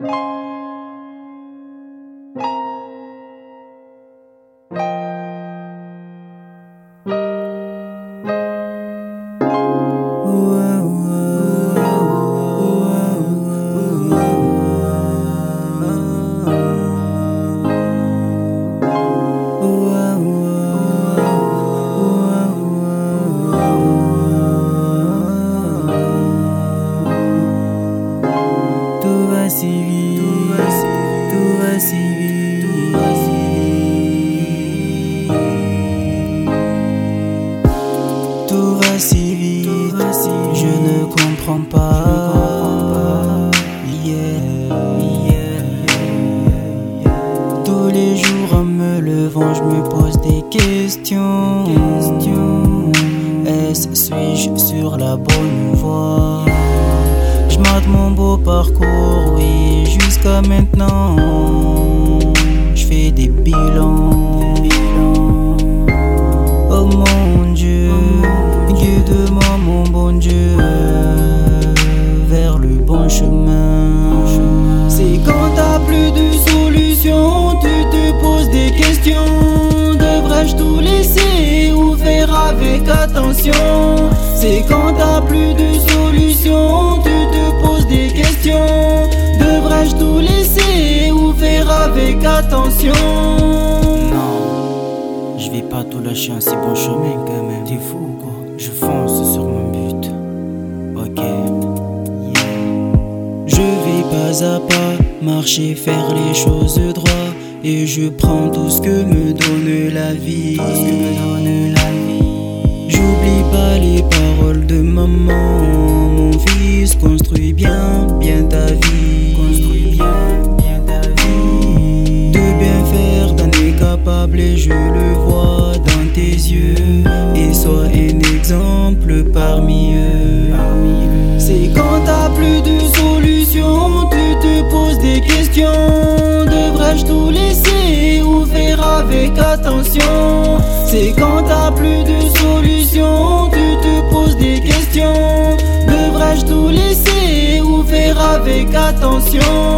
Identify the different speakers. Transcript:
Speaker 1: Tout vite, tout va si vite. Je ne comprends pas. Tous les jours en me levant, je me pose des questions. Est-ce suis-je sur la bonne voie? Je mon beau parcours, oui, jusqu'à maintenant. Je fais des bilans. Oh mon Dieu, guide-moi mon bon Dieu vers le bon chemin. C'est quand t'as plus de solution, tu te poses des questions. Devrais-je tout laisser ou faire avec attention? C'est quand t'as plus de solution, Non, je vais pas tout lâcher un si bon chemin quand même. T'es fou quoi? Je fonce sur mon but. Ok. Yeah. Je vais pas à pas marcher, faire les choses droit. Et je prends tout ce que me donne la vie. J'oublie pas les paroles de maman. Capable et je le vois dans tes yeux. Et sois un exemple parmi eux. C'est quand t'as plus de solution, tu te poses des questions. Devrais-je tout laisser ou faire avec attention? C'est quand t'as plus de solution, tu te poses des questions. Devrais-je tout laisser ou faire avec attention?